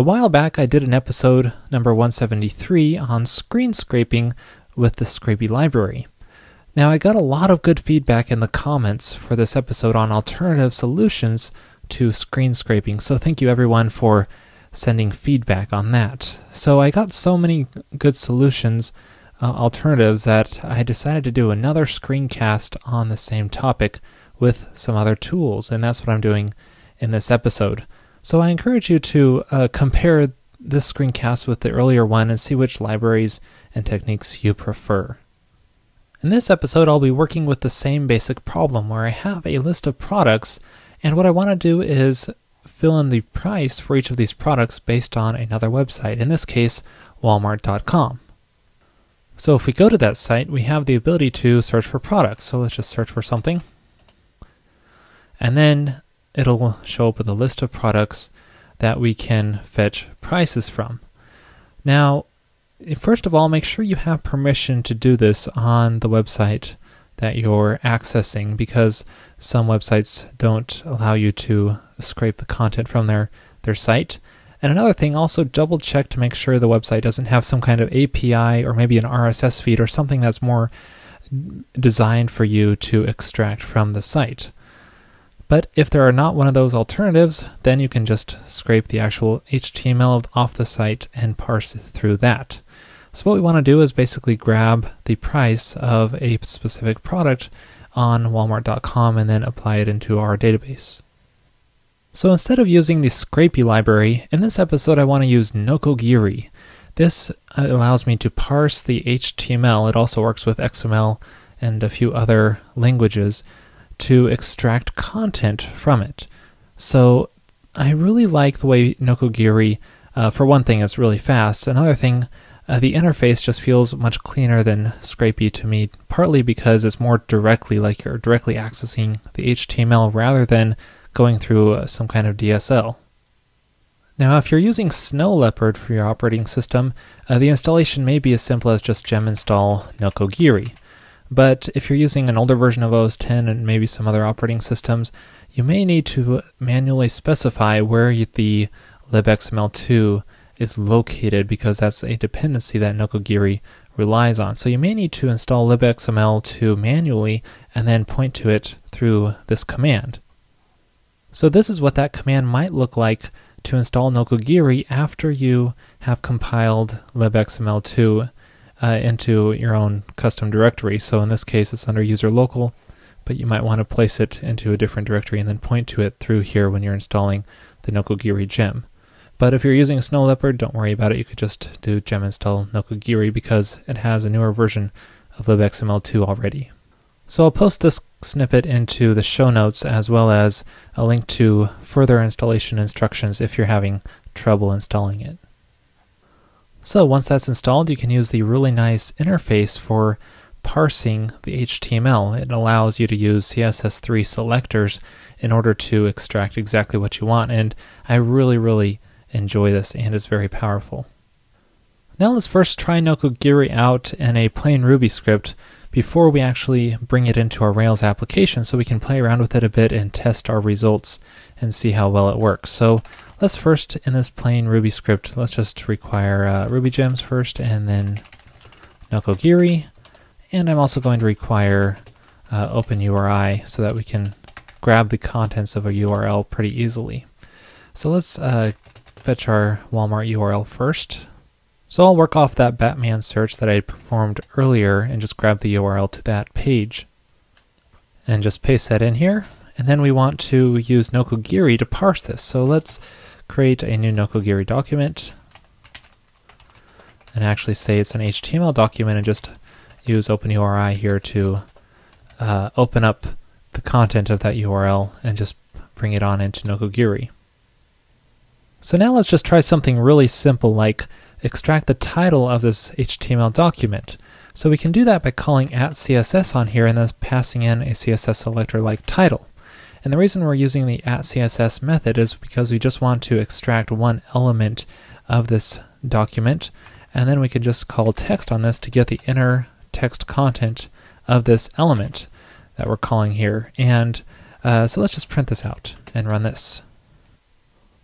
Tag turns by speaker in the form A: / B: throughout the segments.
A: A while back, I did an episode number 173 on screen scraping with the ScrAPI library. Now, I got a lot of good feedback in the comments for this episode on alternative solutions to screen scraping, so thank you everyone for sending feedback on that. So, I got so many good solutions, uh, alternatives, that I decided to do another screencast on the same topic with some other tools, and that's what I'm doing in this episode. So, I encourage you to uh, compare this screencast with the earlier one and see which libraries and techniques you prefer. In this episode, I'll be working with the same basic problem where I have a list of products, and what I want to do is fill in the price for each of these products based on another website, in this case, walmart.com. So if we go to that site, we have the ability to search for products. So let's just search for something. And then it'll show up with a list of products that we can fetch prices from. Now, first of all, make sure you have permission to do this on the website that you're accessing because some websites don't allow you to scrape the content from their, their site. And another thing, also double check to make sure the website doesn't have some kind of API or maybe an RSS feed or something that's more designed for you to extract from the site. But if there are not one of those alternatives, then you can just scrape the actual HTML off the site and parse through that. So what we want to do is basically grab the price of a specific product on walmart.com and then apply it into our database. So instead of using the ScrAPI library, in this episode I want to use Nokogiri. This uh, allows me to parse the HTML. It also works with XML and a few other languages to extract content from it. So I really like the way Nokogiri, uh, for one thing, is really fast. Another thing, uh, the interface just feels much cleaner than ScrAPI to me, partly because it's more directly like you're directly accessing the HTML rather than going through uh, some kind of DSL. Now, if you're using Snow Leopard for your operating system, uh, the installation may be as simple as just gem install Nokogiri. But if you're using an older version of OS 10 and maybe some other operating systems, you may need to manually specify where the libxml2 is located because that's a dependency that Nokogiri relies on. So you may need to install libxml2 manually and then point to it through this command. So this is what that command might look like to install Nokogiri after you have compiled libxml2 uh, into your own custom directory. So in this case, it's under user local, but you might want to place it into a different directory and then point to it through here when you're installing the Nokogiri gem. But if you're using Snow Leopard, don't worry about it. You could just do gem install Nokogiri because it has a newer version of libxml2 already. So I'll post this snippet into the show notes as well as a link to further installation instructions if you're having trouble installing it. So once that's installed, you can use the really nice interface for parsing the HTML. It allows you to use CSS3 selectors in order to extract exactly what you want, and I really, really enjoy this and it's very powerful. Now let's first try Nokogiri out in a plain Ruby script before we actually bring it into our Rails application so we can play around with it a bit and test our results and see how well it works. So let's first, in this plain Ruby script, let's just require uh, Ruby gems first and then Nokogiri. And I'm also going to require uh, OpenURI so that we can grab the contents of a URL pretty easily. So let's uh, fetch our Walmart URL first. So I'll work off that Batman search that I performed earlier and just grab the URL to that page. And just paste that in here. And then we want to use Nokogiri to parse this. So let's create a new Nokogiri document and actually say it's an HTML document and just use OpenURI here to uh, open up the content of that URL and just bring it on into Nokogiri. So now let's just try something really simple like extract the title of this HTML document. So we can do that by calling at CSS on here and then passing in a CSS selector like title. And the reason we're using the at CSS method is because we just want to extract one element of this document and then we can just call text on this to get the inner text content of this element that we're calling here. And uh, so let's just print this out and run this.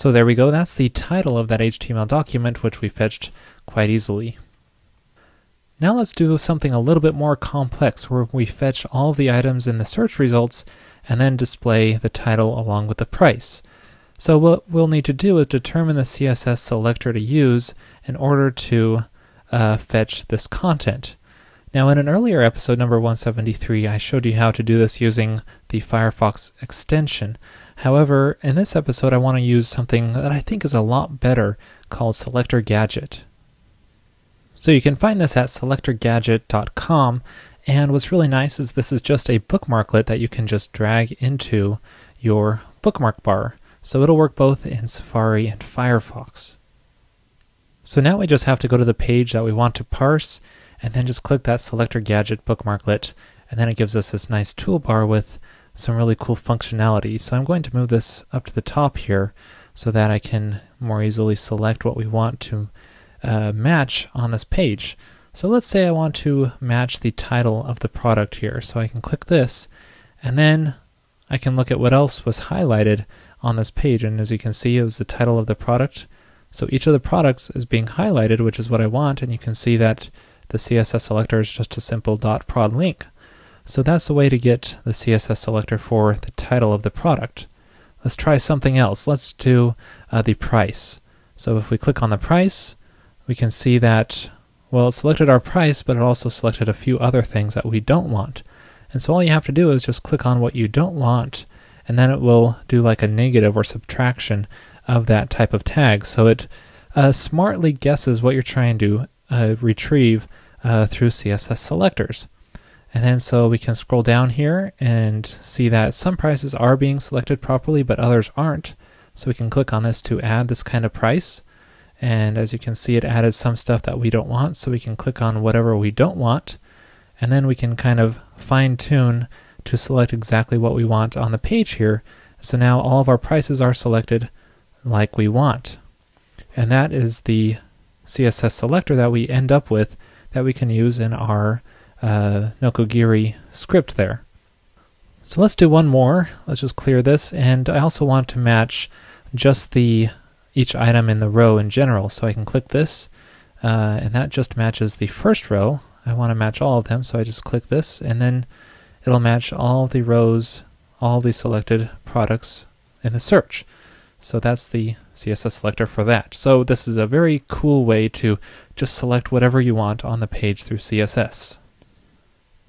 A: So there we go, that's the title of that HTML document, which we fetched quite easily. Now let's do something a little bit more complex where we fetch all the items in the search results and then display the title along with the price. So what we'll need to do is determine the CSS selector to use in order to uh, fetch this content. Now in an earlier episode, number 173, I showed you how to do this using the Firefox extension. However, in this episode I want to use something that I think is a lot better called Selector Gadget. So you can find this at selectorgadget.com and what's really nice is this is just a bookmarklet that you can just drag into your bookmark bar. So it'll work both in Safari and Firefox. So now we just have to go to the page that we want to parse and then just click that selector gadget bookmarklet and then it gives us this nice toolbar with some really cool functionality. So I'm going to move this up to the top here so that I can more easily select what we want to uh, match on this page. So let's say I want to match the title of the product here. So I can click this and then I can look at what else was highlighted on this page. And as you can see, it was the title of the product. So each of the products is being highlighted, which is what I want. And you can see that the CSS selector is just a simple dot .prod link. So that's the way to get the CSS selector for the title of the product. Let's try something else. Let's do uh, the price. So if we click on the price, we can see that, well, it selected our price, but it also selected a few other things that we don't want. And so all you have to do is just click on what you don't want, and then it will do like a negative or subtraction of that type of tag. So it uh, smartly guesses what you're trying to uh, retrieve uh, through CSS selectors. And then so we can scroll down here and see that some prices are being selected properly, but others aren't. So we can click on this to add this kind of price. And as you can see, it added some stuff that we don't want. So we can click on whatever we don't want. And then we can kind of fine tune to select exactly what we want on the page here. So now all of our prices are selected like we want. And that is the CSS selector that we end up with that we can use in our uh, Nokogiri script there. So let's do one more. Let's just clear this. And I also want to match just the each item in the row in general. So I can click this, uh, and that just matches the first row. I want to match all of them, so I just click this, and then it'll match all the rows, all the selected products in the search. So that's the CSS selector for that. So this is a very cool way to just select whatever you want on the page through CSS.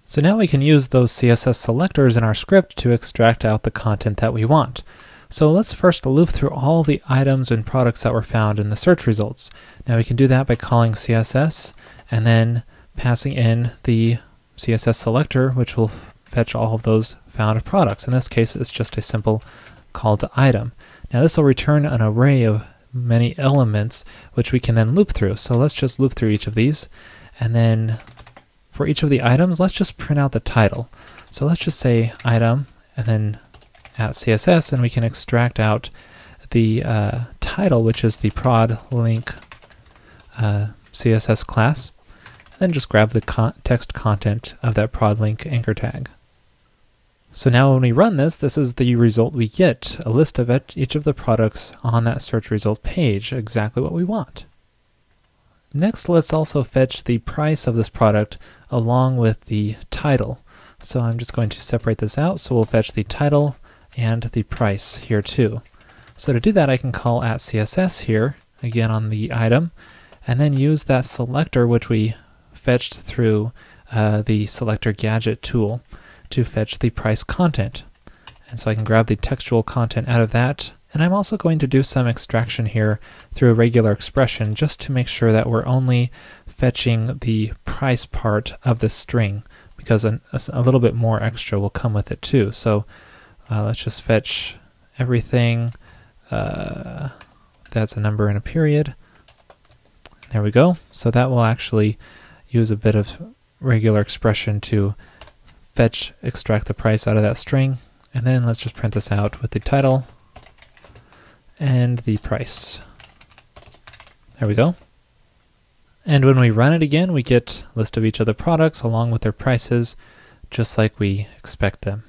A: So now we can use those CSS selectors in our script to extract out the content that we want. So let's first loop through all the items and products that were found in the search results. Now we can do that by calling CSS and then passing in the CSS selector, which will fetch all of those found products. In this case, it's just a simple call to item. Now this will return an array of many elements which we can then loop through. So let's just loop through each of these and then for each of the items let's just print out the title. So let's just say item and then at CSS and we can extract out the uh, title which is the prod link uh, CSS class and then just grab the con text content of that prod link anchor tag. So now when we run this, this is the result we get, a list of each of the products on that search result page, exactly what we want. Next, let's also fetch the price of this product along with the title. So I'm just going to separate this out, so we'll fetch the title and the price here too. So to do that, I can call at CSS here, again on the item, and then use that selector which we fetched through uh, the selector gadget tool to fetch the price content. And so I can grab the textual content out of that. And I'm also going to do some extraction here through a regular expression just to make sure that we're only fetching the price part of the string because a, a little bit more extra will come with it too. So uh, let's just fetch everything. Uh, that's a number and a period. There we go. So that will actually use a bit of regular expression to fetch, extract the price out of that string, and then let's just print this out with the title and the price. There we go. And when we run it again, we get a list of each of the products along with their prices, just like we expect them.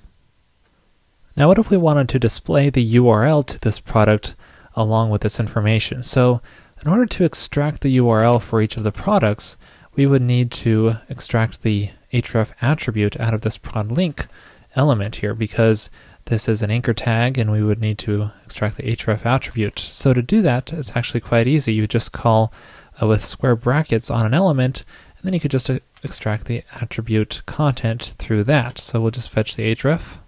A: Now what if we wanted to display the URL to this product along with this information. So in order to extract the URL for each of the products, we would need to extract the href attribute out of this prod link element here because this is an anchor tag and we would need to extract the href attribute. So to do that, it's actually quite easy. You just call uh, with square brackets on an element and then you could just uh, extract the attribute content through that. So we'll just fetch the href.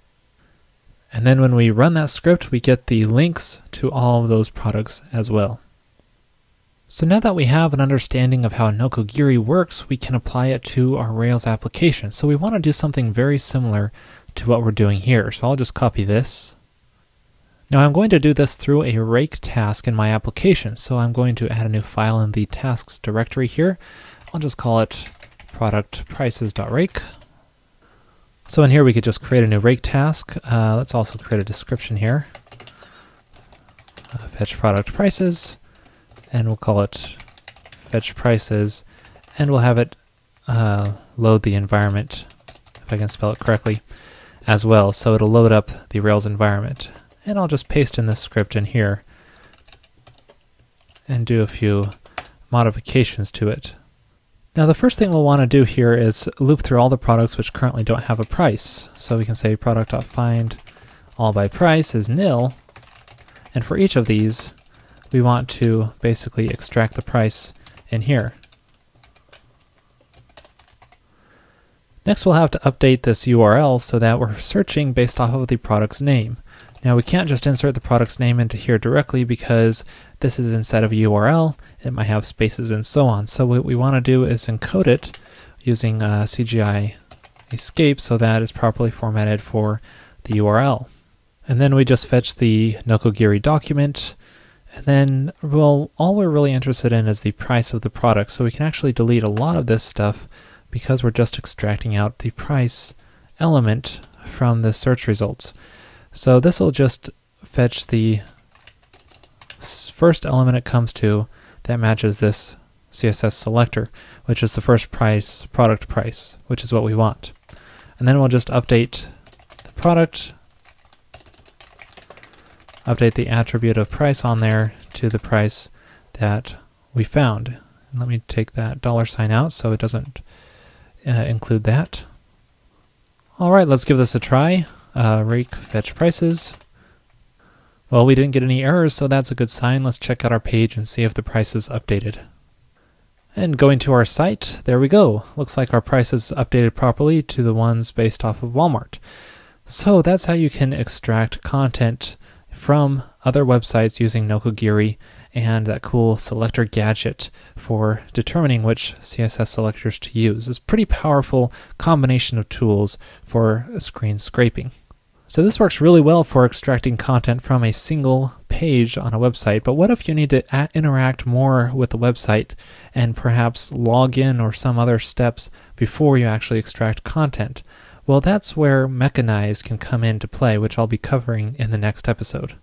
A: And then when we run that script, we get the links to all of those products as well. So now that we have an understanding of how Nokogiri works, we can apply it to our Rails application. So we want to do something very similar to what we're doing here. So I'll just copy this. Now I'm going to do this through a rake task in my application. So I'm going to add a new file in the tasks directory here. I'll just call it productprices.rake. So in here we could just create a new rake task. Uh, let's also create a description here. Uh, fetch product prices, and we'll call it fetch prices, and we'll have it uh, load the environment, if I can spell it correctly, as well. So it'll load up the Rails environment. And I'll just paste in this script in here and do a few modifications to it. Now the first thing we'll want to do here is loop through all the products which currently don't have a price. So we can say product.find all by price is nil. And for each of these, we want to basically extract the price in here. Next we'll have to update this URL so that we're searching based off of the product's name. Now we can't just insert the product's name into here directly because this is instead of a URL, it might have spaces and so on. So what we want to do is encode it using uh, CGI escape so that it's properly formatted for the URL. And then we just fetch the Nokogiri document, and then, well, all we're really interested in is the price of the product, so we can actually delete a lot of this stuff because we're just extracting out the price element from the search results. So this will just fetch the first element it comes to that matches this CSS selector, which is the first price, product price, which is what we want. And then we'll just update the product, update the attribute of price on there to the price that we found. And let me take that dollar sign out so it doesn't uh, include that. All right, let's give this a try. Uh, rake fetch prices. Well, we didn't get any errors, so that's a good sign. Let's check out our page and see if the price is updated. And going to our site, there we go. Looks like our price is updated properly to the ones based off of Walmart. So that's how you can extract content from other websites using Nokogiri and that cool selector gadget for determining which CSS selectors to use. It's a pretty powerful combination of tools for screen scraping. So this works really well for extracting content from a single page on a website, but what if you need to a- interact more with the website and perhaps log in or some other steps before you actually extract content? Well, that's where Mechanize can come into play, which I'll be covering in the next episode.